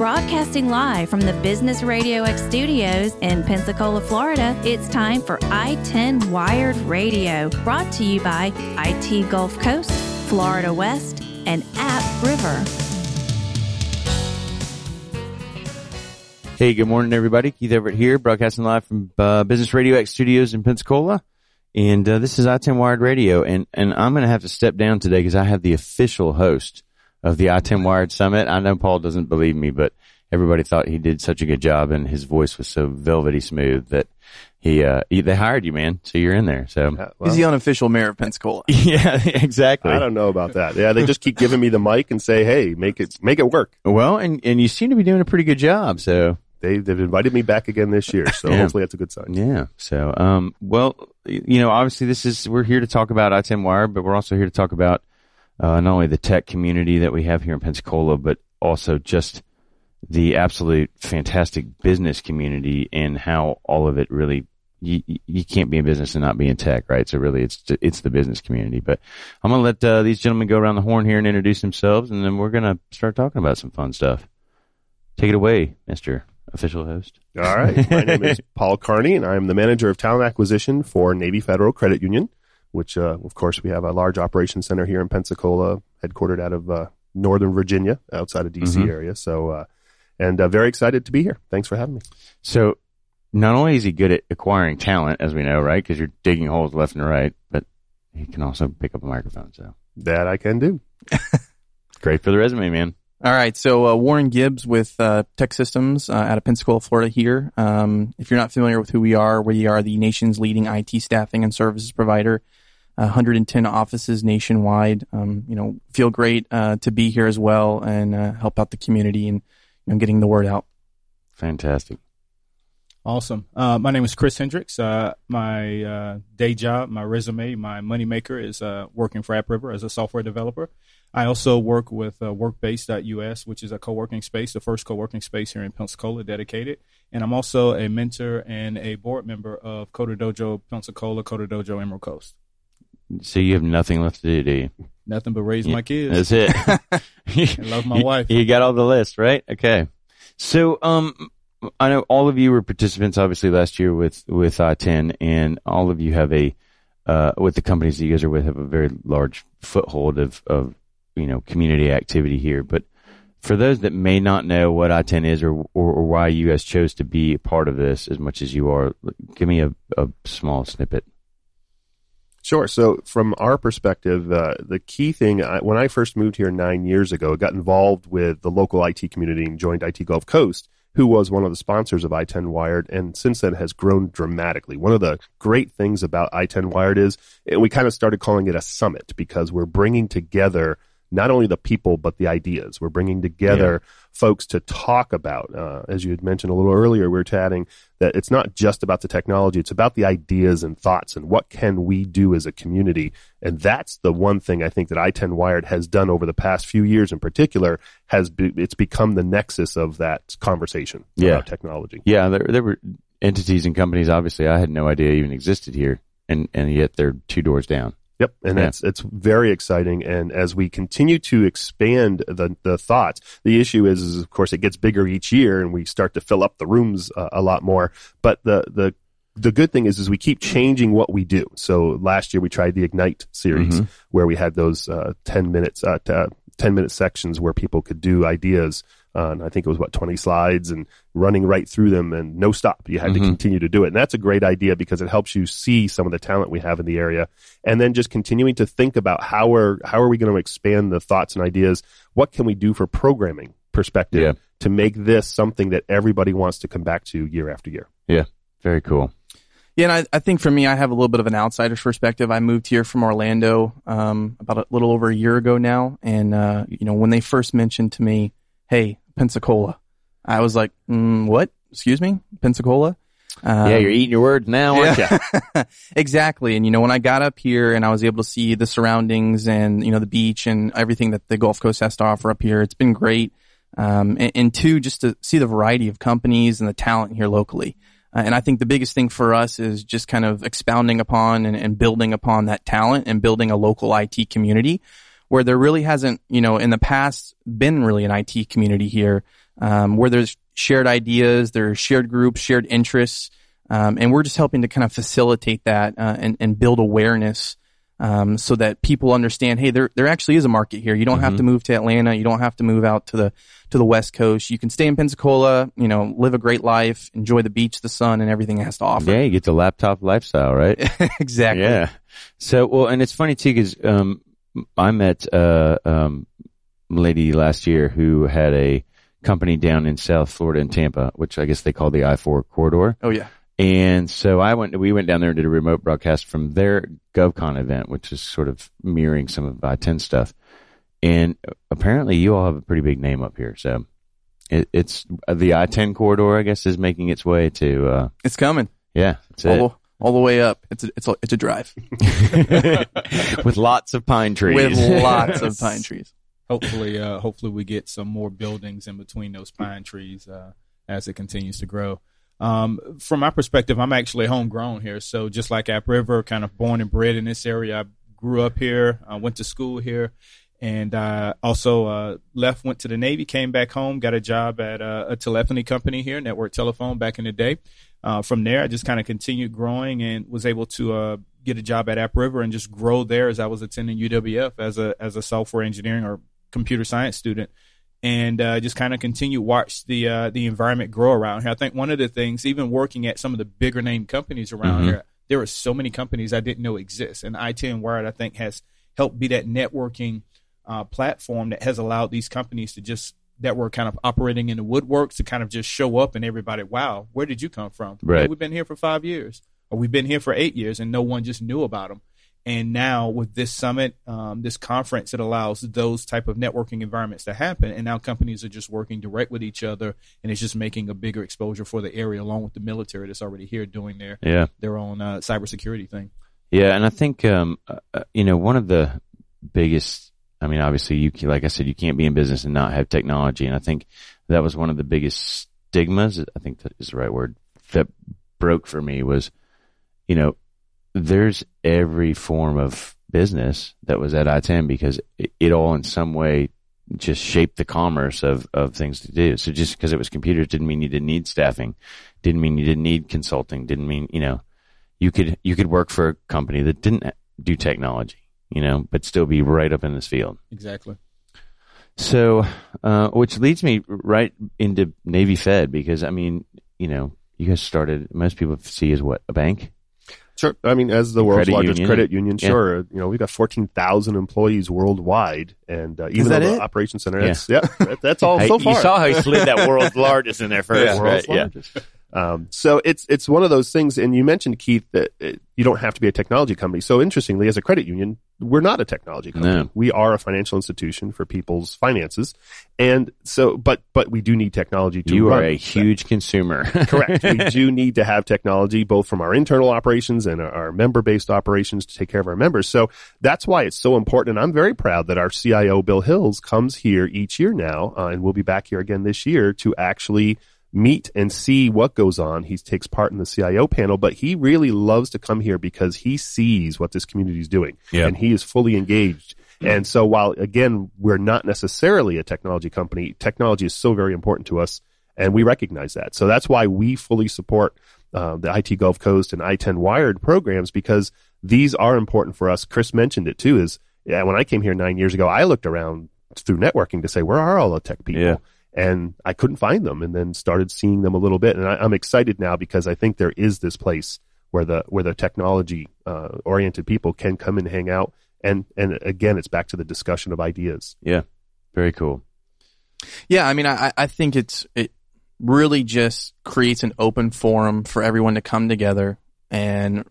Broadcasting live from the Business Radio X studios in Pensacola, Florida, it's time for I 10 Wired Radio, brought to you by IT Gulf Coast, Florida West, and App River. Hey, good morning, everybody. Keith Everett here, broadcasting live from uh, Business Radio X Studios in Pensacola. And uh, this is I-10 Wired Radio. And, and I'm going to have to step down today because I have the official host of the I-10 Wired Summit. I know Paul doesn't believe me, but everybody thought he did such a good job and his voice was so velvety smooth that he, uh, he, they hired you, man. So you're in there. So Yeah, He's the unofficial mayor of Pensacola. yeah, exactly. I don't know about that. Yeah, they just keep giving me the mic and say, "Hey, make it make it work." Well, and, and you seem to be doing a pretty good job. So They they've invited me back again this year, so Yeah. hopefully that's a good sign. Yeah. So, um, well, you know, obviously this is, we're here to talk about I-10 Wired, but we're also here to talk about, uh, not only the tech community that we have here in Pensacola, but also just the absolute fantastic business community and how all of it really, you, you can't be in business and not be in tech, right? So really it's, it's the business community, but I'm going to let, uh, these gentlemen go around the horn here and introduce themselves and then we're going to start talking about some fun stuff. Take it away, Mr. Official Host. All right, my name is Paul Carney, and I'm the manager of talent acquisition for Navy Federal Credit Union, which, uh, of course, we have a large operations center here in Pensacola, headquartered out of uh, Northern Virginia, outside of DC Mhm. area. So, uh, and uh, very excited to be here. Thanks for having me. So not only is he good at acquiring talent, as we know, right? Because you're digging holes left and right, but he can also pick up a microphone. So That I can do. great for the resume, man. All right, so uh, Warren Gibbs with uh, TEKsystems uh, out of Pensacola, Florida. Here, um, if you're not familiar with who we are, we are the nation's leading IT staffing and services provider. Uh, 110 offices nationwide. Um, you know, feel great uh, to be here as well and uh, help out the community and you know, getting the word out. Fantastic. Awesome. Uh, my name is Chris Hendricks. Uh, my uh, day job, my resume, my moneymaker is uh, working for AppRiver as a software developer. I also work with uh, Workbase.us, which is a co-working space, the first co-working space here in Pensacola dedicated. And I'm also a mentor and a board member of Coder Dojo Pensacola, Coder Dojo Emerald Coast. So you have nothing left to do, do you? Nothing but raise Yeah, my kids. That's it. I love my You- wife. You got all the list, right? Okay. So, um, I know all of you were participants, obviously, last year with, with I-10, and all of you have a, uh, with the companies that you guys are with have a very large foothold of, of, you know, community activity here. But for those that may not know what I-10 is or, or, or why you guys chose to be a part of this as much as you are, give me a, a small snippet. Sure. So, from our perspective, uh, the key thing I, when I first moved here nine years ago, I got involved with the local IT community and joined IT Gulf Coast, who was one of the sponsors of I-10 Wired, and since then has grown dramatically. One of the great things about I-10 Wired is we kind of started calling it a summit because we're bringing together not only the people but the ideas. We're bringing together folks to talk about. Uh, as you had mentioned a little earlier, we are chatting that it's not just about the technology; it's about the ideas and thoughts and what can we do as a community. And that's the one thing I think that I10 Wired has done over the past few years, in particular, has be, it's become the nexus of that conversation Yeah. about technology. Yeah, there, there were entities and companies, obviously, I had no idea even existed here, and, and yet they're two doors down. Yep, and Yeah. it's it's very exciting. And as we continue to expand the the thoughts, the issue is, is of course, it gets bigger each year, and we start to fill up the rooms uh, a lot more. But the the the good thing is, is we keep changing what we do. So last year we tried the Ignite series, Mhm. where we had those uh, ten minutes, uh, t- uh, ten minute sections where people could do ideas. Uh, and I think it was what twenty slides and running right through them and no stop. You had to Mhm. continue to do it, and that's a great idea because it helps you see some of the talent we have in the area and then just continuing to think about how are how are we going to expand the thoughts and ideas what can we do for programming perspective Yeah. to make this something that everybody wants to come back to year after year Yeah. Very cool. Yeah, and I, I think for me, I have a little bit of an outsider's perspective. I moved here from Orlando um, about a little over a year ago now, and uh, you know when they first mentioned to me, "Hey, Pensacola," I was like, mm, "What? Excuse me, Pensacola?" Um, yeah, you're eating your words now, aren't you? exactly. And you know, when I got up here and I was able to see the surroundings and you know the beach and everything that the Gulf Coast has to offer up here, it's been great. Um, and, and two, just to see the variety of companies and the talent here locally. Uh, and I think the biggest thing for us is just kind of expounding upon and, and building upon that talent and building a local IT community where there really hasn't, you know, in the past been really an IT community here, um, where there's shared ideas, there's shared groups, shared interests, um, and we're just helping to kind of facilitate that uh, and, and build awareness um, so that people understand, hey, there there actually is a market here. You don't have to move to Atlanta. You don't have to move out to the to the West Coast. You can stay in Pensacola. You know, live a great life, enjoy the beach, the sun, and everything it has to offer. Yeah, you get the laptop lifestyle, right? exactly. Yeah. So, well, and it's funny too because um, I met uh, um, a lady last year who had a company down in South Florida in Tampa, which I guess they call the I four corridor. Oh yeah. And so I went, we went down there and did a remote broadcast from their GovCon event, which is sort of mirroring some of I-10 stuff. And apparently you all have a pretty big name up here. So it, it's the I-10 corridor, I guess, is making its way to, uh, It's coming yeah, that's all it. the, all the way up. It's a, it's a, it's a drive With lots of pine trees. with lots of pine trees. hopefully, uh, hopefully we get some more buildings in between those pine trees uh, as it continues to grow. Um, from my perspective, I'm actually homegrown here, so just like App River, kind of born and bred in this area. I grew up here, I went to school here, and uh, also uh, left, went to the Navy, came back home, got a job at uh, a telephony company here, Network Telephone, back in the day. Uh, from there, I just kind of continued growing and was able to uh, get a job at App River and just grow there as I was attending UWF as a as a software engineering or computer science student, and uh, just kind of continue watch the uh, the environment grow around here. I think one of the things, even working at some of the bigger name companies around Mhm. here, there are so many companies I didn't know exist, and I-10 Wired I think has helped be that networking uh, platform that has allowed these companies to just that were kind of operating in the woodworks to kind of just show up and everybody, wow, where did you come from? Right. we've been here for five years, or we've been here for eight years, and no one just knew about them. And now with this summit, um, this conference, it allows those type of networking environments to happen. And now companies are just working direct with each other, and it's just making a bigger exposure for the area, along with the military that's already here doing their Yeah. their own uh, cybersecurity thing. Yeah, and I think um, uh, uh, you know one of the biggest. I mean, obviously, you can, like I said, you can't be in business and not have technology, and I think that was one of the biggest stigmas. I think that is the right word that broke for me was, you know, there's every form of business that was at I-10 because it, it all in some way just shaped the commerce of, of things to do. So just because it was computers didn't mean you didn't need staffing, didn't mean you didn't need consulting, didn't mean, you know, you could you could work for a company that didn't do technology, you know, but still be right up in this field. Exactly. So, uh, which leads me right into Navy Fed because I mean, you know, you guys started. Most people see as what a bank. Sure. I mean, as the world's Credit largest union. credit union, Yeah. sure. You know, we've got 14,000 employees worldwide. And uh, even that though the it? operations center, Yeah. that's, yeah, that- that's all Hey, so far. You saw how he slid that world's largest in there first, Yeah, right? world's Yeah. Um, so it's it's one of those things, and you mentioned Keith that uh you don't have to be a technology company. So interestingly, as a credit union, we're not a technology company. No. We are a financial institution for people's finances, and so but but we do need technology to You run are a that. huge consumer. Correct. we do need to have technology both from our internal operations and our- our member based operations to take care of our members. So that's why it's so important. And I'm very proud that our CIO, Bill Hills, comes here each year now, uh, and we'll be back here again this year to actually meet and see what goes on. He takes part in the CIO panel, but he really loves to come here because he sees what this community is doing Yeah. and he is fully engaged. And so while again, we're not necessarily a technology company, technology is so very important to us and we recognize that. So that's why we fully support uh, the IT Gulf Coast and I-10 Wired programs because these are important for us. Chris mentioned it too. Is yeah, when I came here nine years ago, I looked around through networking to say where are all the tech people, Yeah. And I couldn't find them, and then started seeing them a little bit. And I, I'm excited now because I think there is this place where the where the technology uh, oriented people can come and hang out. And and again, it's back to the discussion of ideas. yeah, very cool. Yeah, I mean, I, I think it's it really just creates an open forum for everyone to come together and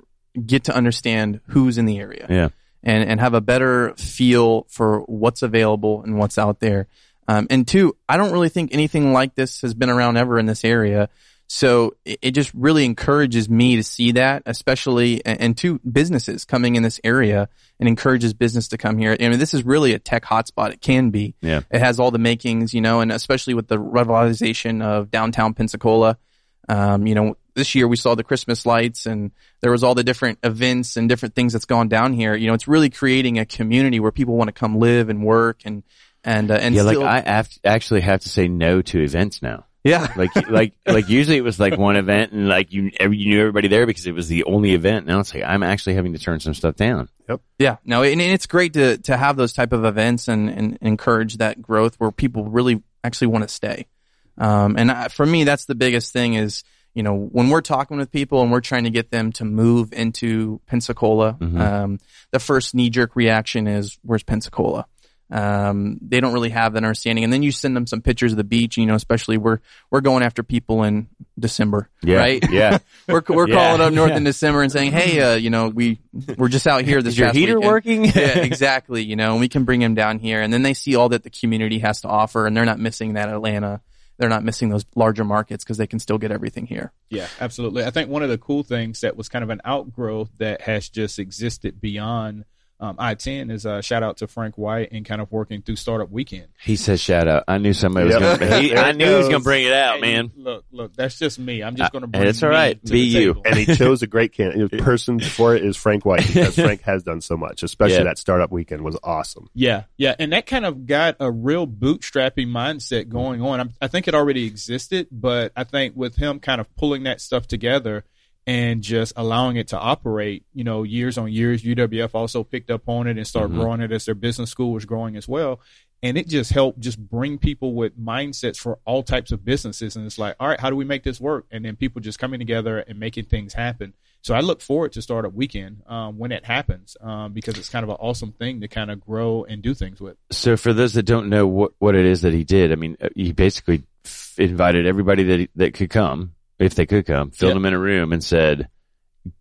get to understand who's in the area Yeah, and and have a better feel for what's available and what's out there. Um, and two, I don't really think anything like this has been around ever in this area. So it, it just really encourages me to see that, especially and, and two businesses coming in this area and encourages business to come here. I mean, this is really a tech hotspot. It can be. Yeah. It has all the makings, you know, and especially with the revitalization of downtown Pensacola. Um, you know, this year we saw the Christmas lights and there was all the different events and different things that's gone down here. You know, it's really creating a community where people want to come live and work and, and, uh, and yeah, still, like I have actually have to say no to events now. yeah. Like, like, like usually it was like one event and like you, every, you knew everybody there because it was the only event. Now it's like I'm actually having to turn some stuff down. Yep. Yeah, no, and, and it's great to to have those type of events and, and encourage that growth where people really actually want to stay. Um, and I, for me, that's the biggest thing is you know when we're talking with people and we're trying to get them to move into Pensacola, Mhm. um, the first knee jerk reaction is where's Pensacola. Um, they don't really have that understanding, and then you send them some pictures of the beach. You know, especially we're we're going after people in December, Yeah. right? Yeah. we're we're Yeah. calling up north Yeah. in December and saying, hey, uh, you know, we we're just out here this Is your heater weekend. working? yeah, exactly. You know, and we can bring them down here, and then they see all that the community has to offer, and they're not missing that Atlanta. They're not missing those larger markets because they can still get everything here. Yeah, absolutely. I think one of the cool things that was kind of an outgrowth that has just existed beyond um, I-10 is a shout out to Frank White and kind of working through Startup Weekend. He says shout out. I knew somebody was going to, I it knew he was going to bring it out, Hey, man. Look, look, that's just me. I'm just Uh, going to bring it's all me right. Be you. and he chose a great can- person for it is Frank White because Frank has done so much, especially Yeah. that startup weekend was awesome. Yeah, yeah, and that kind of got a real bootstrapping mindset going on. I'm, I think it already existed, but I think with him kind of pulling that stuff together and just allowing it to operate, you know, years on years, UWF also picked up on it and started Mhm. growing it as their business school was growing as well. And it just helped just bring people with mindsets for all types of businesses. And it's like, all right, how do we make this work? And then people just coming together and making things happen. So I look forward to Startup Weekend um, when it happens um, because it's kind of an awesome thing to kind of grow and do things with. So for those that don't know what, what it is that he did, I mean, uh, he basically f- invited everybody that he, that could come, if they could come, filled Yeah. them in a room and said,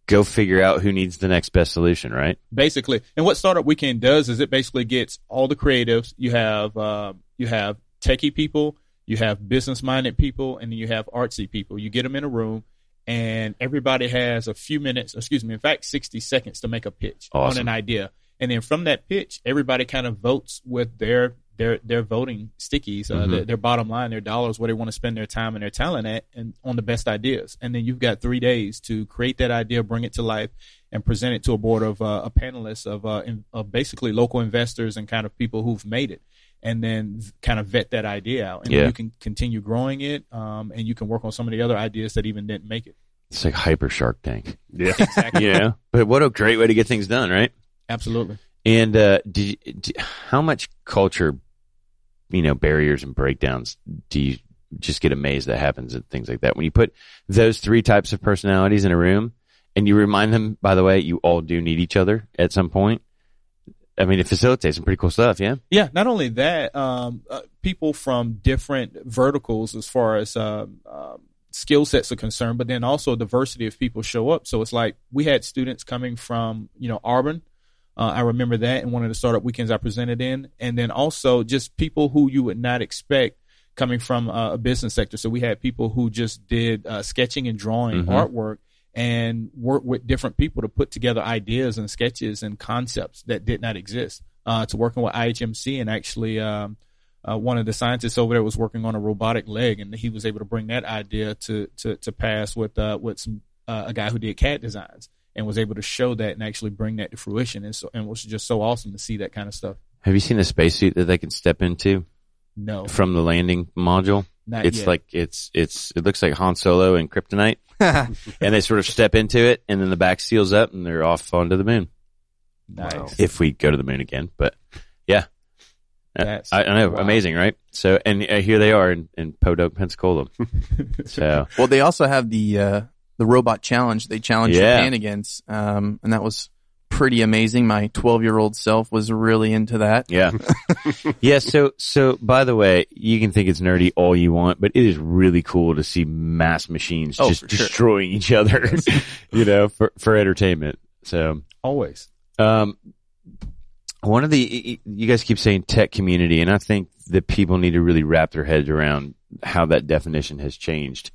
go figure out who needs the next best solution, right? basically. And what Startup Weekend does is it basically gets all the creatives. You have uh, you have techie people, you have business minded people, and then you have artsy people. You get them in a room, and everybody has a few minutes. Excuse me, in fact, sixty seconds to make a pitch on an idea. And then from that pitch, everybody kind of votes with their their their voting stickies, uh, Mhm. their, their bottom line, their dollars, where they want to spend their time and their talent at, and on the best ideas. And then you've got three days to create that idea, bring it to life, and present it to a board of uh, a panelists of, uh, in, of basically local investors and kind of people who've made it, and then kind of vet that idea out, and Yeah. you can continue growing it, um, and you can work on some of the other ideas that even didn't make it. It's like hyper Shark Tank. Yeah. Exactly. Yeah. but what a great way to get things done, right? Absolutely. And uh, did you, d how much culture, you know, barriers and breakdowns do you just get amazed that happens and things like that when you put those three types of personalities in a room and you remind them, by the way, you all do need each other at some point. I mean, it facilitates some pretty cool stuff. Yeah. Yeah, not only that, um, uh, people from different verticals as far as um, um, skill sets are concerned, but then also diversity of people show up. So it's like we had students coming from, you know, Auburn. Uh, I remember that in one of the startup weekends I presented in, and then also just people who you would not expect coming from uh, a business sector. So we had people who just did uh, sketching and drawing Mhm. artwork and work with different people to put together ideas and sketches and concepts that did not exist. Uh, to working with IHMC and actually, um, uh, one of the scientists over there was working on a robotic leg, and he was able to bring that idea to to, to pass with uh, with some uh, a guy who did CAD designs and was able to show that and actually bring that to fruition. And so, and it was just so awesome to see that kind of stuff. Have you seen the spacesuit that they can step into No, from the landing module? not It's yet. like it's it's it looks like Han Solo and Kryptonite, and they sort of step into it, and then the back seals up, and they're off onto the moon. nice. If we go to the moon again, but yeah, Uh, That's- I, I know, wow. amazing, right? So, and uh, here they are in, in Podunk, Pensacola. so, Well, they also have the uh, the robot challenge. They challenged Yeah. Japan against, um, and that was pretty amazing. My 12 year old self was really into that. yeah, yeah. So, so by the way, you can think it's nerdy all you want, but it is really cool to see mass machines Oh, just for sure. destroying each other, you know, for for entertainment. So, Always. Um, one of the you guys keep saying tech community, and I think that people need to really wrap their heads around how that definition has changed,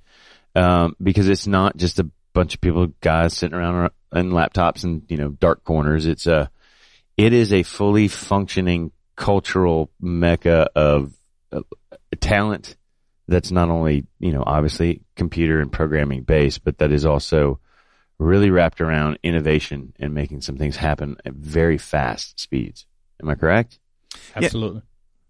um, because it's not just a bunch of people, guys sitting around in laptops and you know dark corners. It's a, it is a fully functioning cultural mecca of uh, talent, that's not only you know obviously computer and programming based, but that is also really wrapped around innovation and making some things happen at very fast speeds. Am I correct? Absolutely.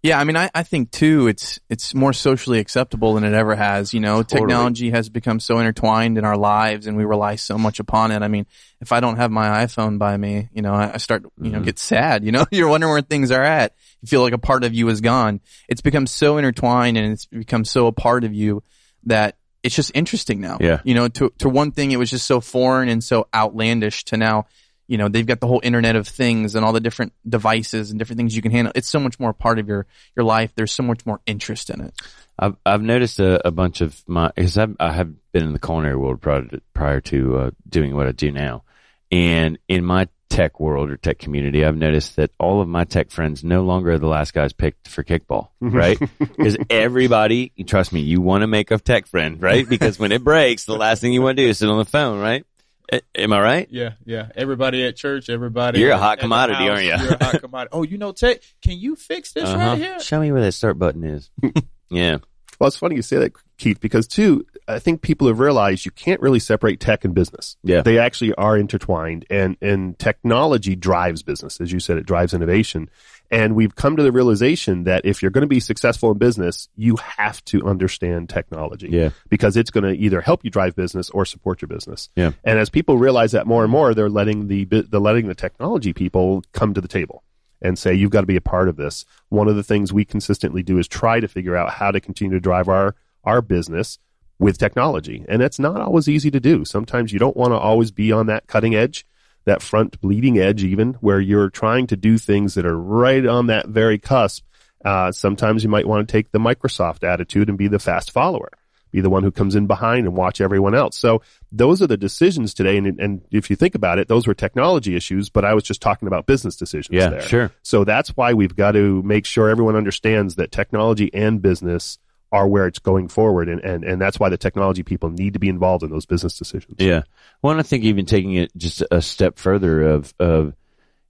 Yeah, I mean, I, I think too, it's it's more socially acceptable than it ever has. You know, Totally. technology has become so intertwined in our lives, and we rely so much upon it. I mean, if I don't have my iPhone by me, you know, I, I start, you know, Mhm. get sad. You know, you're wondering where things are at. You feel like a part of you is gone. It's become so intertwined, and it's become so a part of you that it's just interesting now. Yeah. You know, to to one thing, it was just so foreign and so outlandish. To now, you know, they've got the whole Internet of Things and all the different devices and different things you can handle. It's so much more a part of your your life. There's so much more interest in it. I've I've noticed a, a bunch of my because I've, I have been in the culinary world prior to, prior to uh, doing what I do now, and in my tech world or tech community, I've noticed that all of my tech friends no longer are the last guys picked for kickball, right? Because everybody, trust me, you want to make a tech friend, right? Because when it breaks, the last thing you want to do is sit on the phone, right? A- Am I right? Yeah, yeah. Everybody at church, everybody. You're a hot commodity, aren't you? You're a hot commodity. Oh, you know tech. Can you fix this Uh-huh. right here? Show me where that start button is. yeah, Well, it's funny you say that, Keith, because too, I think people have realized you can't really separate tech and business. Yeah. They actually are intertwined and, and technology drives business. As you said, it drives innovation. And we've come to the realization that if you're going to be successful in business, you have to understand technology. yeah, Because it's going to either help you drive business or support your business. Yeah. And as people realize that more and more, they're letting the, they're letting the technology people come to the table and say, you've got to be a part of this. One of the things we consistently do is try to figure out how to continue to drive our, our business with technology. And it's not always easy to do. Sometimes you don't want to always be on that cutting edge, that front bleeding edge, even where you're trying to do things that are right on that very cusp. Uh, sometimes you might want to take the Microsoft attitude and be the fast follower, be the one who comes in behind and watch everyone else. So those are the decisions today. And, and if you think about it, those were technology issues, but I was just talking about business decisions yeah, there. sure. So that's why we've got to make sure everyone understands that technology and business are where it's going forward. And, and, and that's why the technology people need to be involved in those business decisions. Yeah. Well, and I think even taking it just a step further of, of,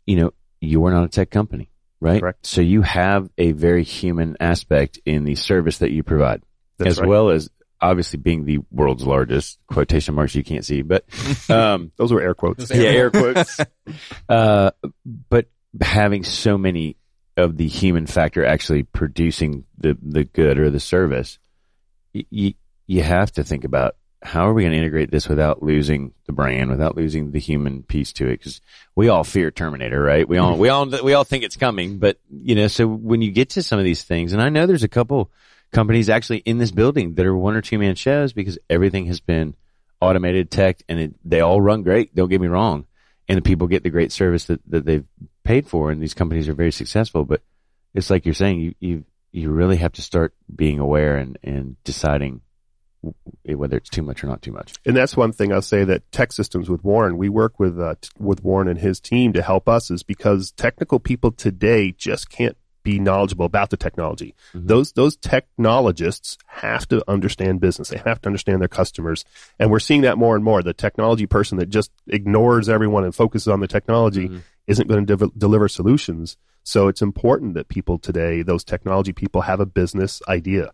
you know, you are not a tech company, right? Correct. So you have a very human aspect in the service that you provide, That's as right. well as obviously being the world's largest quotation marks you can't see, but, um, Those were air quotes. Yeah, air quotes. uh, but having so many of the human factor actually producing the, the good or the service, you, you have to think about how are we going to integrate this without losing the brand, without losing the human piece to it? Because we all fear Terminator, right? We all, we all, we all think it's coming, but you know, so when you get to some of these things, and I know there's a couple companies actually in this building that are one or two man shows because everything has been automated tech and it, they all run great. Don't get me wrong. And the people get the great service that, that they've paid for and these companies are very successful. But it's like you're saying, you, you, you really have to start being aware and, and deciding whether it's too much or not too much. And that's one thing I'll say that TEKsystems with Warren, we work with uh, t- with Warren and his team to help us is because technical people today just can't be knowledgeable about the technology. Mhm. Those those technologists have to understand business. They have to understand their customers, and we're seeing that more and more. The technology person that just ignores everyone and focuses on the technology Mhm. Isn't going to dev- deliver solutions. So it's important that people today, those technology people, have a business idea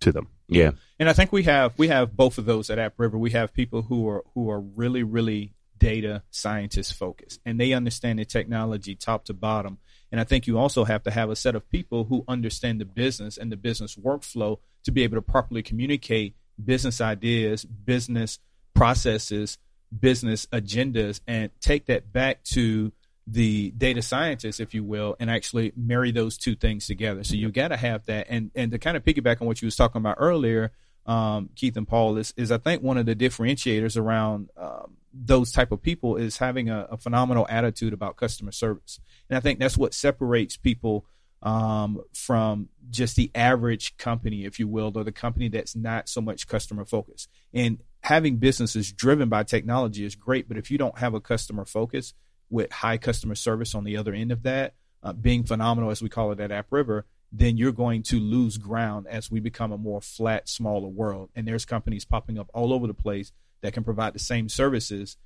to them. Yeah. And I think we have we have both of those at App River. We have people who are who are really really data scientist focused, and they understand the technology top to bottom. And I think you also have to have a set of people who understand the business and the business workflow to be able to properly communicate business ideas, business processes, business agendas, and take that back to the data scientists, if you will, and actually marry those two things together. So you got to have that, and and to kind of piggyback on what you was talking about earlier, um, Keith and Paul is is I think one of the differentiators around um, those type of people is having a, a phenomenal attitude about customer service, and I think that's what separates people um, from just the average company, if you will, or the company that's not so much customer focused. And having businesses driven by technology is great, but if you don't have a customer focus with high customer service on the other end of that, uh, being phenomenal as we call it at App River, then you're going to lose ground as we become a more flat, smaller world. And there's companies popping up all over the place that can provide the same services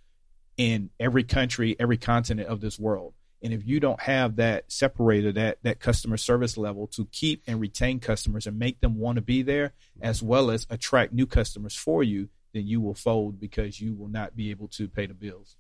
in every country, every continent of this world. And if you don't have that separated, that, that customer service level to keep and retain customers and make them want to be there, as well as attract new customers for you, then you will fold because you will not be able to pay the bills.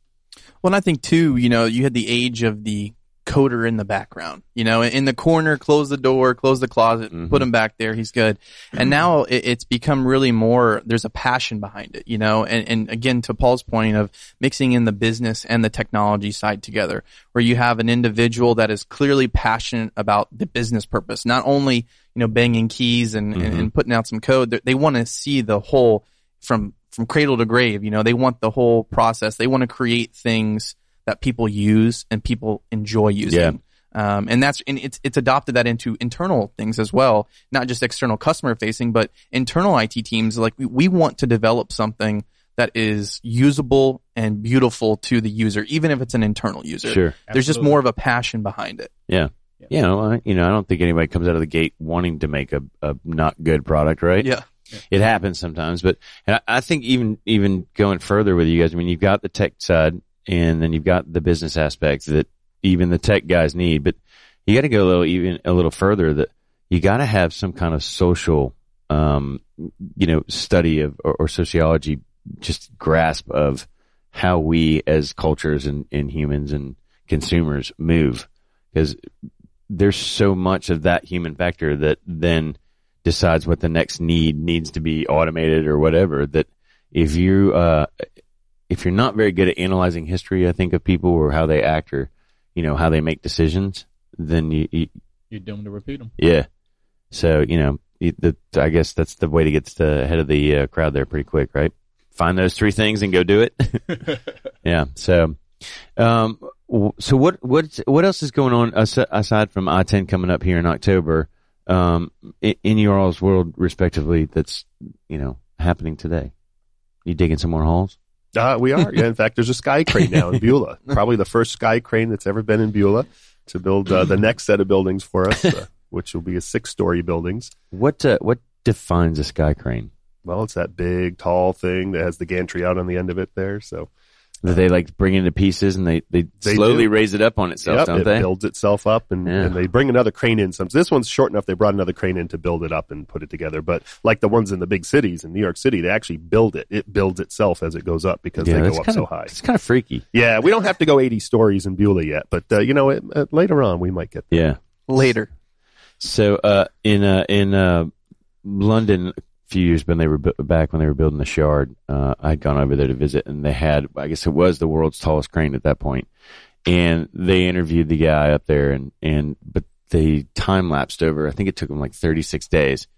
Well, and I think too, you know, you had the age of the coder in the background, you know, in the corner, close the door, close the closet, Mhm. put him back there. He's good. And now it, it's become really more, there's a passion behind it, you know, and, and again, to Paul's point of mixing in the business and the technology side together, where you have an individual that is clearly passionate about the business purpose, not only, you know, banging keys and, and, Mhm. and putting out some code. They- They want to see the whole from, from cradle to grave, you know, they want the whole process. They want to create things that people use and people enjoy using. Um, and that's, and it's, it's adopted that into internal things as well, not just external customer facing, but internal IT teams. Like we, we want to develop something that is usable and beautiful to the user, even if it's an internal user. Sure. There's just more of a passion behind it. Yeah. You know, I, you know, I don't think anybody comes out of the gate wanting to make a, a not good product, right? Yeah. It happens sometimes, but and I, I think even even going further with you guys, I mean, you've got the tech side, and then you've got the business aspects that even the tech guys need, but you got to go a little even a little further. That you got to have some kind of social, um, you know, study of or, or sociology, just grasp of how we as cultures and, and humans and consumers move, because there's so much of that human factor that then decides what the next need needs to be automated or whatever that if you uh if you're not very good at analyzing history i think of people or how they act or you know how they make decisions then you, you You're doomed to repeat them. yeah. So you know the, i guess that's the way to get to the head of the uh, crowd there pretty quick right? Find those three things and go do it. Yeah. So um so what what what else is going on aside from i10 coming up here in october um i- in your all's world respectively that's you know happening today you digging some more holes Uh, we are. Yeah. In fact, there's a sky crane now in Beulah. Probably the first sky crane that's ever been in Beulah to build uh, the next set of buildings for us, uh, which will be a six story buildings. what uh, what defines a sky crane Well, it's that big, tall thing that has the gantry out on the end of it there. So, that they like bring into pieces and they they, They slowly do. raise it up on itself yep, don't it they builds itself up and, Yeah. and they bring another crane in. Some This one's short enough. They brought another crane in to build it up and put it together. But like the ones in the big cities in New York City, they actually build it. It builds itself as it goes up because they go up kinda, so high. it's kind of freaky Yeah, we don't have to go 80 stories in Beulah yet, but uh, you know, it, uh, later on we might get there. yeah Later. So uh, in uh, in uh, London, a few years when they were back when they were building the Shard, uh, I'd gone over there to visit, and they had I guess it was the world's tallest crane at that point, and they interviewed the guy up there, and and but they time lapsed over. I think it took them like 36 days.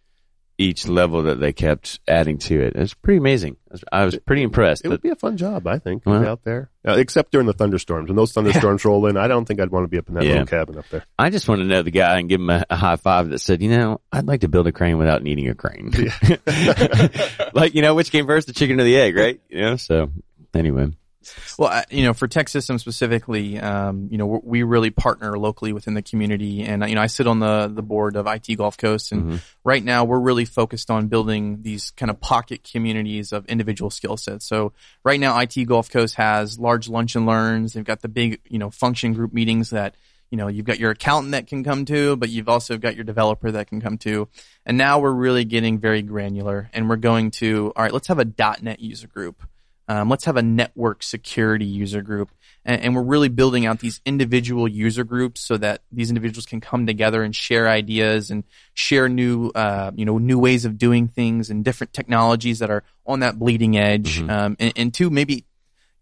Each level that they kept adding to it, it was pretty amazing. I was, pretty impressed. It But would be a fun job, I think, Well- out there. Uh, except during the thunderstorms. When those thunderstorms roll in, I don't think I'd want to be up in that Yeah. little cabin up there. I just want to know the guy and give him a, a high five that said, you know, I'd like to build a crane without needing a crane. like, you know, which came first, the chicken or the egg, right? You know, so anyway. Well, you know, for TEKsystems specifically, um, you know, we really partner locally within the community, and you know, I sit on the the board of IT Gulf Coast, and Mhm. right now we're really focused on building these kind of pocket communities of individual skill sets. So right now, IT Gulf Coast has large lunch and learns. They've got the big, you know, function group meetings that you know you've got your accountant that can come to, but you've also got your developer that can come to. And now we're really getting very granular, and we're going to all right. Let's have a .NET user group. Um, let's have a network security user group. And, and we're really building out these individual user groups so that these individuals can come together and share ideas and share new, uh, you know, new ways of doing things and different technologies that are on that bleeding edge. Mhm. Um, and, and two, maybe,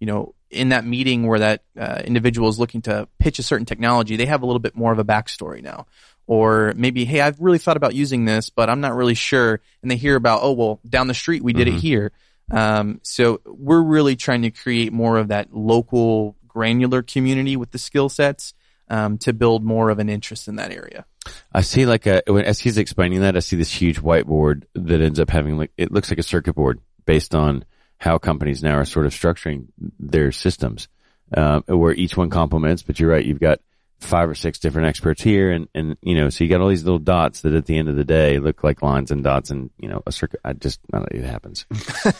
you know, in that meeting where that uh, individual is looking to pitch a certain technology, they have a little bit more of a backstory now. Or maybe, hey, I've really thought about using this, but I'm not really sure. And they hear about, oh, well, down the street we did Mhm. it here. Um, so we're really trying to create more of that local granular community with the skill sets um, to build more of an interest in that area. I see like a, when, as he's explaining that, I see this huge whiteboard that ends up having like, it looks like a circuit board based on how companies now are sort of structuring their systems, um, where each one complements, but you're right. You've got five or six different experts here, and and you know, so you got all these little dots that at the end of the day look like lines and dots, and you know, a circuit. I just know, it happens.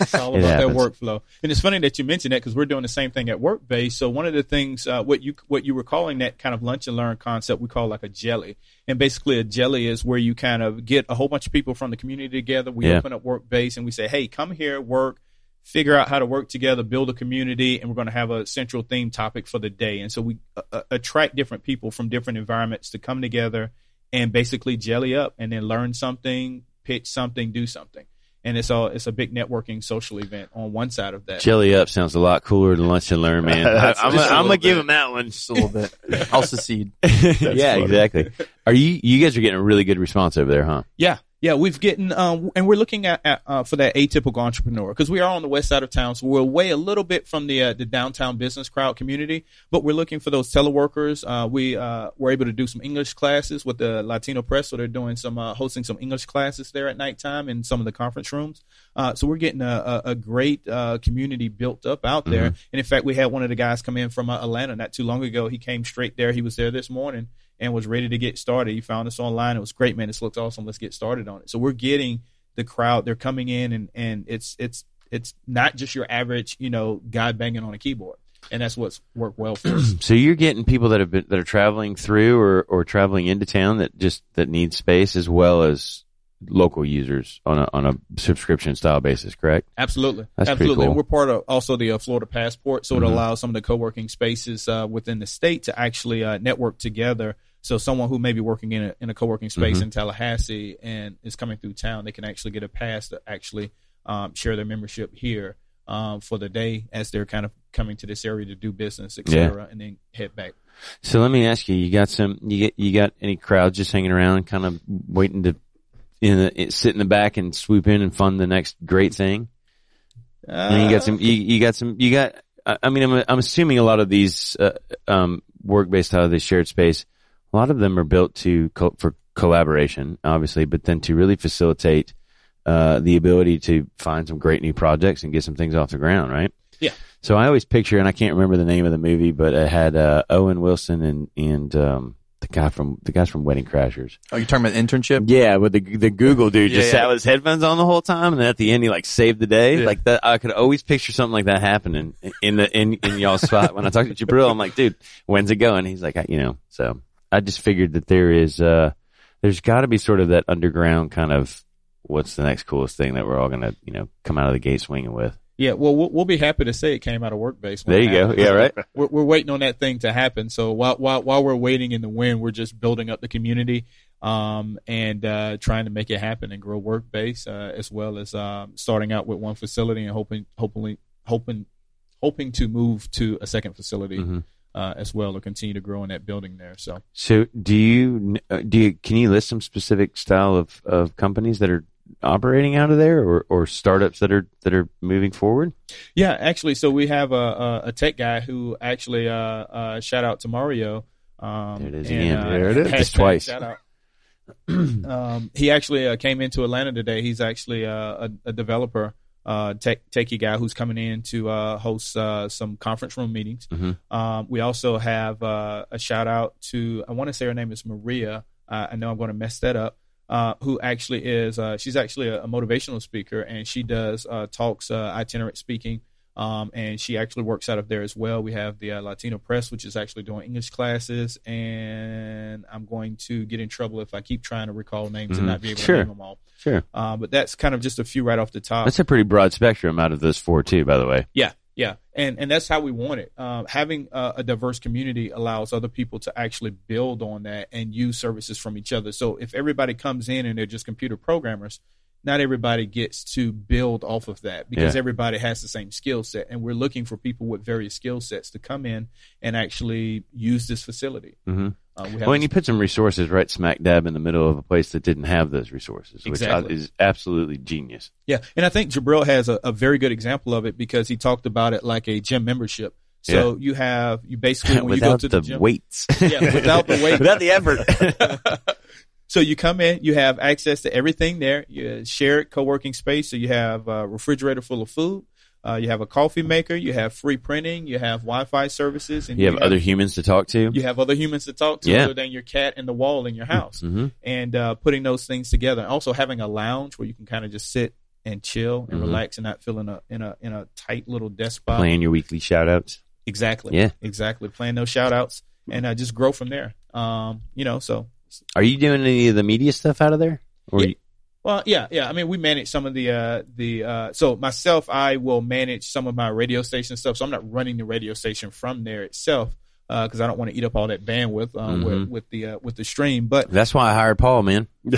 It's all It about that workflow. And it's funny that you mentioned that because we're doing the same thing at Workbase. So one of the things, uh, what you what you were calling that kind of lunch and learn concept, we call like a jelly. And basically, a jelly is where you kind of get a whole bunch of people from the community together. We Yeah. open up Workbase and we say, "Hey, come here, work." Figure out how to work together, build a community, and we're going to have a central theme topic for the day. And so we uh, uh, attract different people from different environments to come together and basically jelly up and then learn something, pitch something, do something and it's all it's a big networking social event on one side of that. Jelly up sounds a lot cooler than lunch and learn, man. I, That's I'm, just a I'm gonna give him that one. Just a little bit. I'll secede. yeah, funny. exactly. Are you you guys are getting a really good response over there, huh? Yeah, yeah, we've getting um, and we're looking at, at uh, for that atypical entrepreneur because we are on the west side of town, so we're away a little bit from the uh, the downtown business crowd community, but we're looking for those teleworkers. Uh, we uh, were able to do some English classes with the Latino Press, so they're doing some uh, hosting some English classes there at nighttime in some of the conference rooms. Uh, so we're getting a, a, a great uh, community built up out there. And in fact, we had one of the guys come in from uh, Atlanta not too long ago. He came straight there. He was there this morning and was ready to get started. He found us online. It was great, man. This looks awesome. Let's get started on it. So we're getting the crowd. They're coming in, and and it's it's it's not just your average, you know, guy banging on a keyboard, and that's what's worked well for us. So you're getting people that have been that are traveling through or or traveling into town that just that need space as well as local users on a on a subscription style basis, correct? Absolutely, That's absolutely. cool. We're part of also the uh, Florida Passport, so it Mhm. allows some of the co-working spaces uh, within the state to actually uh, network together. So someone who may be working in a in a co-working space Mhm. in Tallahassee and is coming through town, they can actually get a pass to actually um, share their membership here um, for the day as they're kind of coming to this area to do business, et Yeah. and then head back. So let me ask you: you got some you get you got any crowds just hanging around, kind of waiting to in the, sit in the back and swoop in and fund the next great thing? And you got some, you, you got some, you got, I mean, I'm, I'm assuming a lot of these, uh, um, work based out of this shared space, a lot of them are built to, co- for collaboration, obviously, but then to really facilitate, uh, the ability to find some great new projects and get some things off the ground, right? Yeah. So I always picture, and I can't remember the name of the movie, but it had, uh, Owen Wilson and, and, um, the guy from, the guys from Wedding Crashers. Oh, you're talking about internship? Yeah, with the the Google dude just Yeah, sat with his headphones on the whole time, and then at the end he like saved the day. Yeah. Like that, I could always picture something like that happening in the in in y'all's spot. When I talked to Jabril, I'm like, dude, when's it going? He's like, I- you know. So I just figured that there is, uh there's got to be sort of that underground kind of what's the next coolest thing that we're all gonna you know come out of the gate swinging with. Yeah, well, we'll, we'll be happy to say it came out of Workbase. There you go. Yeah, right. we're, we're waiting on that thing to happen. So while while while we're waiting in the wind, we're just building up the community um, and uh, trying to make it happen and grow Workbase uh, as well as um, starting out with one facility and hoping hopefully hoping hoping to move to a second facility Mhm. uh, as well or continue to grow in that building there. So So do you uh, do you can you list some specific style of of companies that are operating out of there or or startups that are that are moving forward? Yeah, actually, so we have a, a, a tech guy who actually uh, uh, shout out to Mario. Um, There it is and, again. uh, There it is. Just twice. Shout out. um, he actually uh, came into Atlanta today. He's actually uh, a, a developer, uh, tech techie guy who's coming in to uh, host uh, some conference room meetings. Mhm. Um, we also have uh, a shout out to I want to say her name is Maria. Uh, I know I'm going to mess that up. Uh, who actually is? Uh, she's actually a, a motivational speaker, and she does uh, talks, uh, itinerant speaking, um, and she actually works out of there as well. We have the uh, Latino Press, which is actually doing English classes, and I'm going to get in trouble if I keep trying to recall names Mhm. and not be able Sure. to name them all. Sure. Uh, but that's kind of just a few right off the top. That's a pretty broad spectrum out of those four too, by the way. Yeah, yeah, and and that's how we want it. Um, having a, a diverse community allows other people to actually build on that and use services from each other. So if everybody comes in and they're just computer programmers, not everybody gets to build off of that because Yeah. everybody has the same skill set, and we're looking for people with various skill sets to come in and actually use this facility. Mm-hmm. Uh, we Well, and you put some resources right smack dab in the middle of a place that didn't have those resources, which is absolutely genius. Yeah, and I think Jabril has a, a very good example of it because he talked about it like a gym membership. So you have you basically when you go to the, the, gym, weights, Yeah, without the weight. without the effort. so you come in, you have access to everything there. You shared co-working space, so you have a refrigerator full of food. Uh, you have a coffee maker, you have free printing, you have Wi-Fi services, and You have other humans to talk to. you have other humans to talk to Yeah. other than your cat and the wall in your house. hmm And uh, putting those things together. and Also having a lounge where you can kind of just sit and chill and Mhm. relax and not feel in a in a in a tight little desk spot. Playing your weekly shout outs. Exactly. Yeah. Exactly. Playing those shout outs and uh, just grow from there. Um, you know, so Are you doing any of the media stuff out of there? Or Yeah. you- Well, yeah, yeah. I mean, we manage some of the uh, the uh, so myself, I will manage some of my radio station stuff. So I'm not running the radio station from there itself because I don't want to eat up all that bandwidth uh, Mhm. with, with the uh, with the stream. But that's why I hired Paul, man.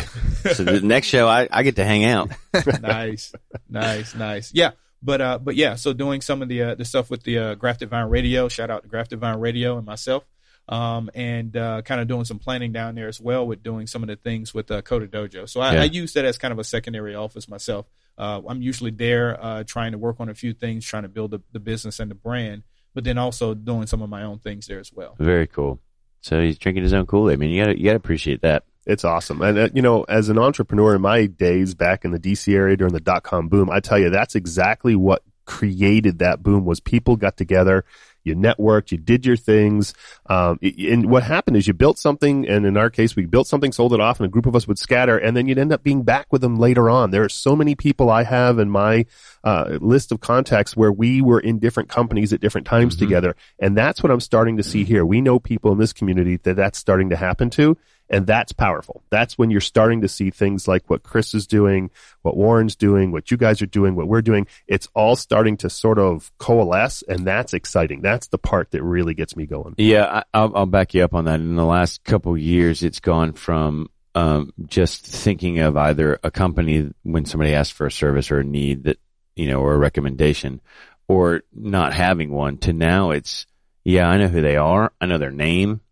so the next show, I, I get to hang out. nice, nice, nice. Yeah, but uh, but yeah. So doing some of the uh, the stuff with the uh, Grafted Vine Radio. Shout out to Grafted Vine Radio and myself. Um, and uh, kind of doing some planning down there as well with doing some of the things with uh, CoderDojo. So I, Yeah. I use that as kind of a secondary office myself. Uh, I'm usually there uh, trying to work on a few things, trying to build the, the business and the brand, but then also doing some of my own things there as well. Very cool. So he's drinking his own Kool Aid. I mean, you gotta you gotta appreciate that. It's awesome. And, uh, you know, as an entrepreneur in my days back in the DC area during the dot com boom, I tell you, that's exactly what created that boom was people got together, you networked, you did your things. Um, and what happened is you built something. And in our case, we built something, sold it off and a group of us would scatter and then you'd end up being back with them later on. There are so many people I have in my, uh, list of contacts where we were in different companies at different times Mhm. together. And that's what I'm starting to see here. We know people in this community that that's starting to happen to. And that's powerful. That's when you're starting to see things like what Chris is doing, what Warren's doing, what you guys are doing, what we're doing. It's all starting to sort of coalesce and that's exciting. That's the part that really gets me going. Yeah, I, I'll, I'll back you up on that. In the last couple years, it's gone from um, just thinking of either a company when somebody asks for a service or a need that you know or a recommendation, or not having one, to now it's yeah, I know who they are, I know their name,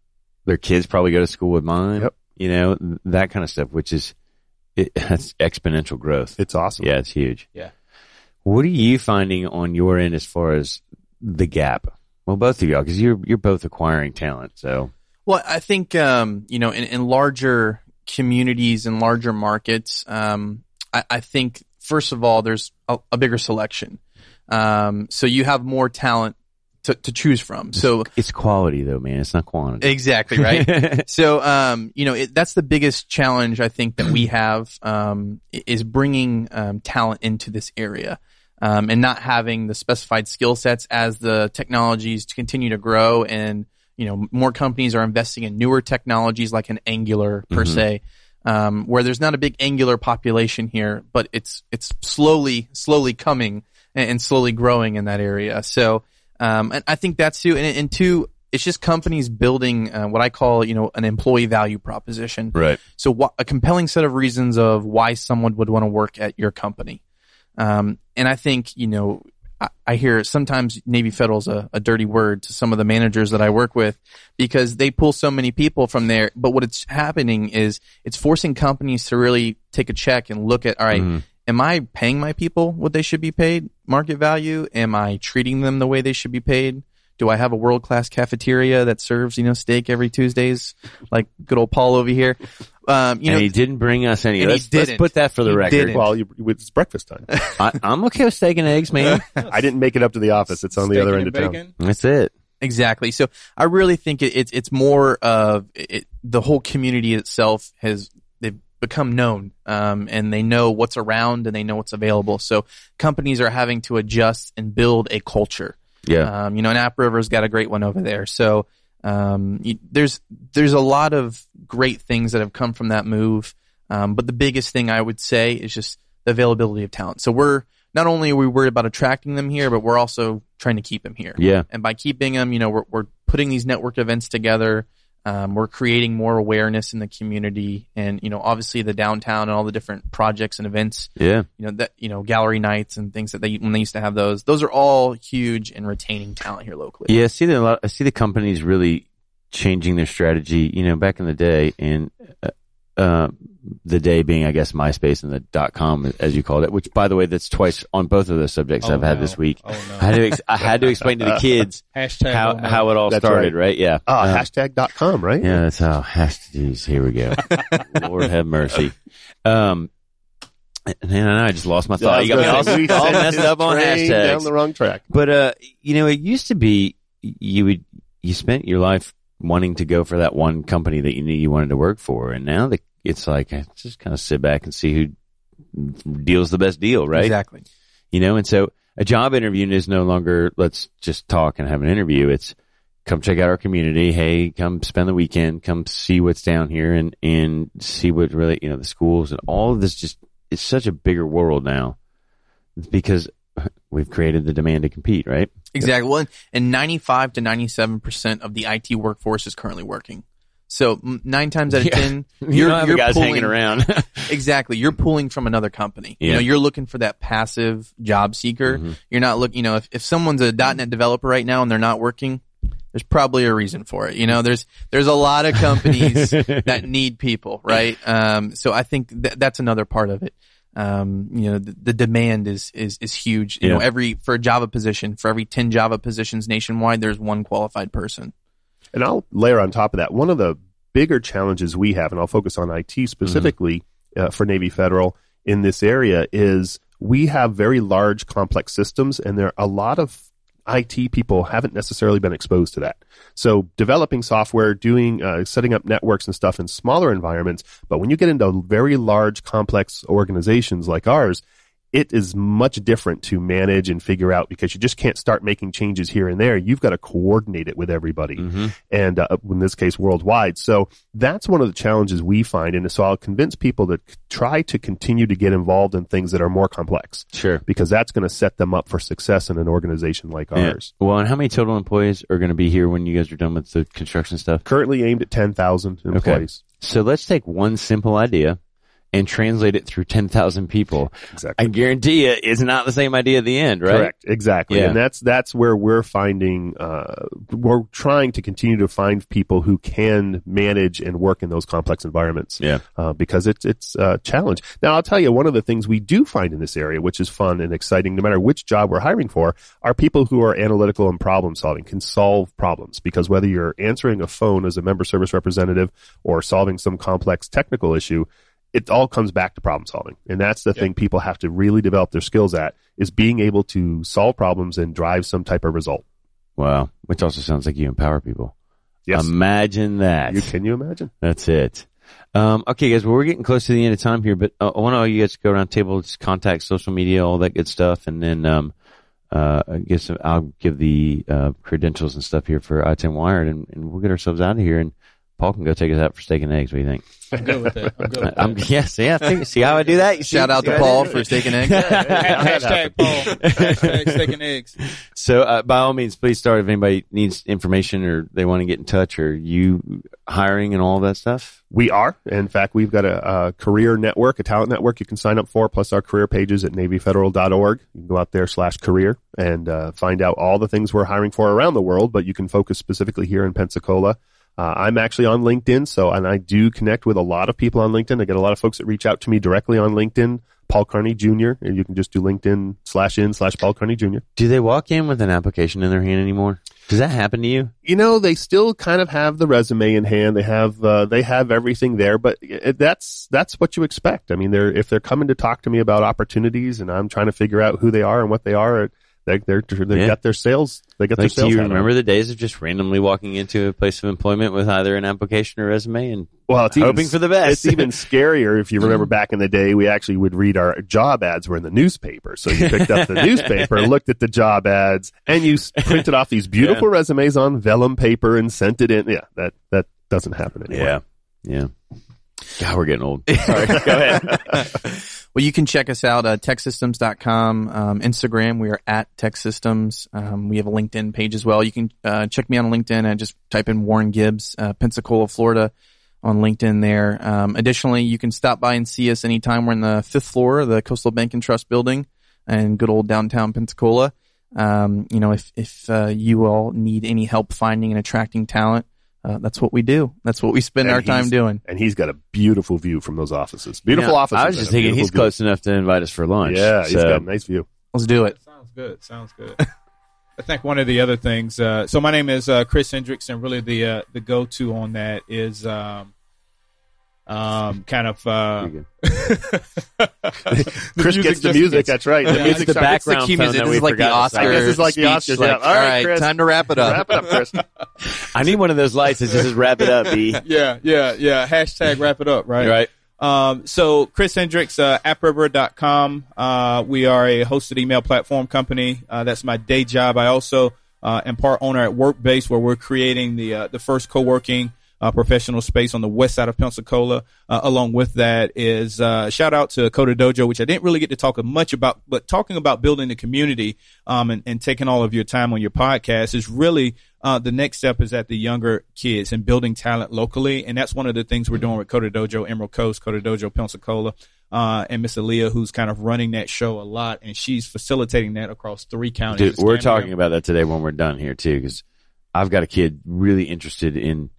their kids probably go to school with mine, Yep. you know that kind of stuff, which is it, that's exponential growth. It's awesome. Yeah, it's huge. Yeah. What are you finding on your end as far as the gap? Well, both of y'all, because you're you're both acquiring talent. So Well, I think um, you know, in, in larger communities and larger markets, um, I, I think first of all, there's a, a bigger selection, um, so you have more talent to, to choose from. So it's quality, though, man. It's not quantity. exactly right. so um, you know, it, that's the biggest challenge I think that we have um, is bringing um, talent into this area. Um, and not having the specified skill sets as the technologies to continue to grow and you know more companies are investing in newer technologies like an angular per Mhm. se um, where there's not a big angular population here but it's it's slowly slowly coming and, and slowly growing in that area so um, and i think that's too and, and two it's just companies building uh, what i call you know an employee value proposition right. so wh- a compelling set of reasons of why someone would want to work at your company. Um, and I think, you know, I, I hear sometimes Navy Federal's a, a dirty word to some of the managers that I work with because they pull so many people from there. But what it's happening is it's forcing companies to really take a check and look at, all right, Mhm. Am I paying my people what they should be paid? Market value? Am I treating them the way they should be paid? Do I have a world class cafeteria that serves, you know, steak every Tuesdays, like good old Paul over here? Um, you and know, he didn't bring us any. and he Let's, let's didn't. put that for the He record. didn't. Well, you, it's breakfast time. I, I'm okay with steak and eggs, man. I didn't make it up to the office. It's on the other end of town. bacon. That's it. Exactly. So I really think it, it's it's more of it, the whole community itself has they've become known um, and they know what's around and they know what's available. So companies are having to adjust and build a culture. Yeah. Um, you know, and App River's got a great one over there. So um, you, there's there's a lot of great things that have come from that move. Um, but the biggest thing I would say is just the availability of talent. So we're not only are we worried about attracting them here, but we're also trying to keep them here. Yeah. And by keeping them, you know, we're, we're putting these network events together. Um, we're creating more awareness in the community and, you know, obviously the downtown and all the different projects and events, Yeah. you know, that, you know, gallery nights and things that they, when they used to have those, those are all huge in retaining talent here locally. Yeah. I see the, a lot- I see the companies really changing their strategy, you know, back in the day and, uh, the day being, I guess, MySpace and the dot com, as you called it, which by the way, that's twice on both of those subjects Oh, I've had this week. Oh no. I had to, ex- I had to explain to the kids Hashtag how, oh, how it all That's started, right? Yeah. Ah, Uh, hashtag dot com, right? Yeah, that's how. hashtags. here we go. Lord have mercy. Um, Man, I I just lost my Yeah, I thought. was You got me gonna all, all messed up on hashtags. down the wrong track. But uh, you know, it used to be you would you spent your life wanting to go for that one company that you knew you wanted to work for, and now the, it's like just kind of sit back and see who deals the best deal, right? Exactly. You know, and so a job interview is no longer let's just talk and have an interview. It's come check out our community. Hey, come spend the weekend. Come see what's down here and and see what really you know the schools and all of this. Just it's such a bigger world now because we've created the demand to compete, right? Exactly. Well, and 95 to 97% of the IT workforce is currently working. So nine times out of Yeah. 10, You you're, don't have you're guys pulling, hanging around. Exactly. You're pulling from another company. You know, you're looking for that passive job seeker. Mhm. You're not looking, you know, if, if someone's a .NET developer right now and they're not working, there's probably a reason for it. You know, there's, there's a lot of companies that need people, right? Um, so I think that that's another part of it. Um, you know, the, the demand is, is, is huge. You know, Yeah. every, for a Java position, for every 10 Java positions nationwide, there's one qualified person. And I'll layer on top of that one of the bigger challenges we have, and I'll focus on IT specifically uh, for Navy Federal in this area, is we have very large, complex systems, and there are a lot of IT people haven't necessarily been exposed to that. So developing software, doing, uh, setting up networks and stuff in smaller environments. But when you get into very large, complex organizations like ours, it is much different to manage and figure out because you just can't start making changes here and there. You've got to coordinate it with everybody Mhm. and uh, in this case worldwide. So that's one of the challenges we find. And so I'll convince people to try to continue to get involved in things that are more complex Sure. because that's going to set them up for success in an organization like Yeah. ours. Well, and how many total employees are going to be here when you guys are done with the construction stuff? Currently aimed at 10,000 employees. So let's take one simple idea and translate it through 10,000 people. Exactly. I guarantee you it's not the same idea at the end, right? Correct. Exactly. Yeah. And that's that's where we're finding uh, we're trying to continue to find people who can manage and work in those complex environments. Yeah. Uh, because it's it's a challenge. Now I'll tell you one of the things we do find in this area, which is fun and exciting, no matter which job we're hiring for, are people who are analytical and problem solving, can solve problems. Because whether you're answering a phone as a member service representative or solving some complex technical issue, it all comes back to problem solving. And that's the thing people have to really develop their skills at is being able to solve problems and drive some type of result. Wow. Which also sounds like you empower people. Yes. Imagine that. you, can you imagine? That's it. Um, okay, guys. Well, we're getting close to the end of time here, but uh, I want all you guys to go around the table, just contact social media, all that good stuff, and then um, uh, I guess I'll give the uh, credentials and stuff here for I-10 Wired, and, and we'll get ourselves out of here. And Paul can go take us out for steak and eggs. What do you think? I'm good with that. I'm good with that. I'm yes, yeah. I think- See how I do that? You see- Shout out see to Paul for steak and eggs. Hashtag Paul. Hashtag steak and eggs. So, uh, by all means, please start if anybody needs information or they want to get in touch or you hiring and all that stuff. We are. In fact, we've got a, a career network, a talent network you can sign up for, plus our career pages at NavyFederal.org. You can go out there slash career and uh, find out all the things we're hiring for around the world, but you can focus specifically here in Pensacola. Uh, I'm actually on LinkedIn, so and I do connect with a lot of people on LinkedIn. I get a lot of folks that reach out to me directly on LinkedIn. Paul Carney Jr. And you can just do LinkedIn slash in slash Paul Carney Jr. Do they walk in with an application in their hand anymore? Does that happen to you? you know they still kind of have the resume in hand they have uh, they have everything there but it, that's that's what you expect i mean they're if they're coming to talk to me about opportunities and i'm trying to figure out who they are and what they are they they're they Yeah. got their sales they got Like, their do sales you hat on. remember the days of just randomly walking into a place of employment with either an application or resume and well it's hoping even, for the best? it's even scarier if you remember back in the day we actually would read our job ads were in the newspaper so you picked up the newspaper looked at the job ads and you printed off these beautiful resumes on vellum paper and sent it in yeah that that doesn't happen anymore yeah, yeah. God, we're getting old. Sorry, go ahead. Well, you can check us out at teksystems.com, um, Instagram. We are at TEKsystems. Um, we have a LinkedIn page as well. You can uh, check me on LinkedIn and just type in Warren Gibbs, uh, Pensacola, Florida on LinkedIn there. Um, additionally, you can stop by and see us anytime. We're in the fifth floor of the Coastal Bank and Trust building in good old downtown Pensacola. Um, you know, if, if uh, you all need any help finding and attracting talent, uh, that's what we do. That's what we spend And our time doing. and he's got a beautiful view from those offices. Beautiful Yeah, offices. I was just thinking he's view. close enough to invite us for lunch. Yeah, he's so- got a nice view. Let's do it. Sounds good. Sounds good. I think one of the other things. Uh, so my name is uh, Chris Hendricks, and really the uh, the go to on that is um, Um, kind of. Uh, Chris gets the music. That's right. The Yeah. music the background It's the key music. This is like the forgot to Oscar. say. I guess it's like the Oscars, yeah. like, All right, Chris. time to wrap it up. Wrap it up, Chris. I need one of those lights that says wrap it up, B. yeah, yeah, yeah. Hashtag wrap it up, right? Right. Um, so Chris Hendricks, uh, appriver.com. Uh, we are a hosted email platform company. Uh, that's my day job. I also, uh, am part owner at Workbase where we're creating the, uh, the first co-working, uh, professional space on the west side of Pensacola. Uh, along with that is, uh, shout out to CoderDojo, which I didn't really get to talk much about, but talking about building the community, um, and, and taking all of your time on your podcast is really, uh, the next step is at the younger kids and building talent locally. And that's one of the things we're doing with CoderDojo, Emerald Coast, CoderDojo, Pensacola, uh, and Miss Aaliyah, who's kind of running that show a lot. And she's facilitating that across three counties. Dude, we're talking about that today when we're done here too, because I've got a kid really interested in.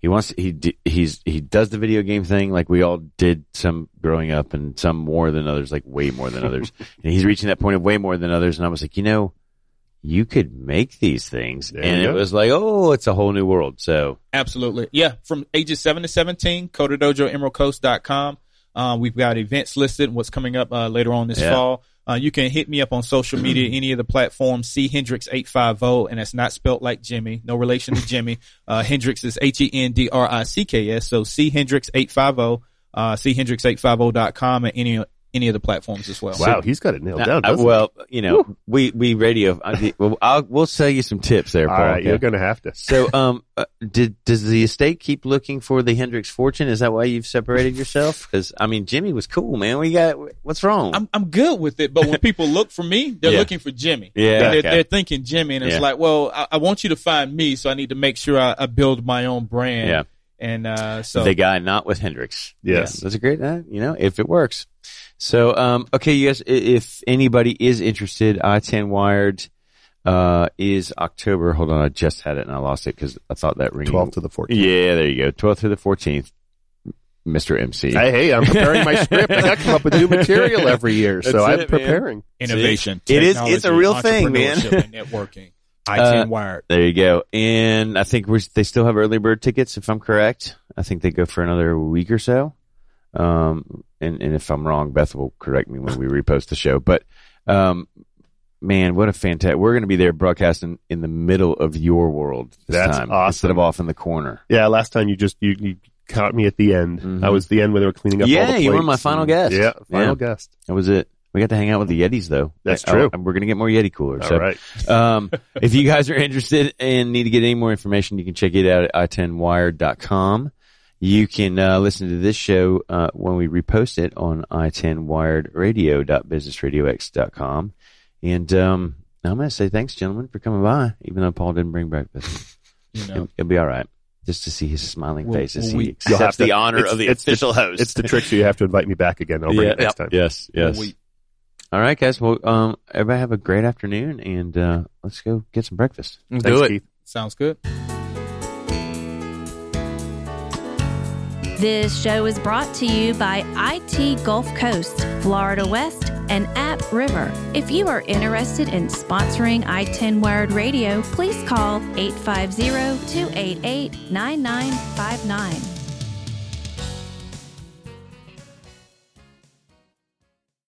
He wants he he's he does the video game thing like we all did some growing up, and some more than others, like way more than others. and he's reaching that point of way more than others. And I was like, you know, you could make these things, There and it go. was like, oh, it's a whole new world. So Absolutely. Yeah. From ages 7 to 17, CoderDojo, EmeraldCoast.com. Uh, we've got events listed, what's coming up uh, later on this Yeah. fall. Uh, you can hit me up on social media, any of the platforms, C Hendricks 850, and that's not spelt like Jimi. No relation to Jimi. Uh, Hendricks is H-E-N-D-R-I-C-K-S. So C Hendricks 850, uh, C Hendricks 850.com and any, any of the platforms as well. Wow, he's got it nailed down. I- well, you know, we we radio. I, well, I'll, we'll sell you some tips there, Paul. right, okay? you're going to have to. So, um, uh, did does the estate keep looking for the Hendrix fortune? Is that why you've separated yourself? Because I mean, Jimi was cool, man. We got what's wrong? I'm I'm good with it, but when people look for me, they're Yeah. looking for Jimi. Yeah, they're, okay. they're thinking Jimi, and it's Yeah. like, well, I, I want you to find me, so I need to make sure I, I build my own brand. Yeah. and uh, so the guy not with Hendrix. Yes. Yeah, that's a great. Uh, you know, if it works. So, um, okay, you guys. If anybody is interested, I-10 Wired uh is October. Hold on, I just had it and I lost it because I thought that ring. 12th to the 14th. Yeah, there you go. 12th through the 14th. Mr. MC. Hey, hey, I'm preparing my script. I got to come up with new material every year, so That's I'm it, man. preparing. innovation. It is- it's a real thing, man. and networking. I Uh, ten wired. There you go. And I think we're, they still have early bird tickets, if I'm correct. I think they go for another week or so. Um, and, and if I'm wrong, Beth will correct me when we repost the show. But, um, man, what a fantastic, we're going to be there broadcasting in the middle of your world this That's time awesome. instead of off in the corner. Yeah, last time you just you, you caught me at the end. Mhm. I was the end where they were cleaning up. all Yeah, the you were my final and- guest. Yeah, final Yeah. guest. That was it. We got to hang out with the Yetis though. That's I- true. I- we're going to get more Yeti coolers. All so right. um, if you guys are interested and need to get any more information, you can check it out at i10wired.com. You can uh, listen to this show uh, when we repost it on i10wiredradio.businessradiox.com. And um, I'm going to say thanks, gentlemen, for coming by, even though Paul didn't bring breakfast. You know, It'll, it'll be all right. Just to see his smiling Well, face as well, he we- You'll accepts the honor of the it's the- official host. It's the trick, so you have to invite me back again. I'll bring Yeah. it next time. Yes, yes. we- all right, guys. Well, um, everybody have a great afternoon, and uh, let's go get some breakfast. Let's Thanks, do it. Keith. sounds good. This show is brought to you by IT Gulf Coast, Florida West, and App River. If you are interested in sponsoring I-10 Wired Radio, please call 850 288 9959.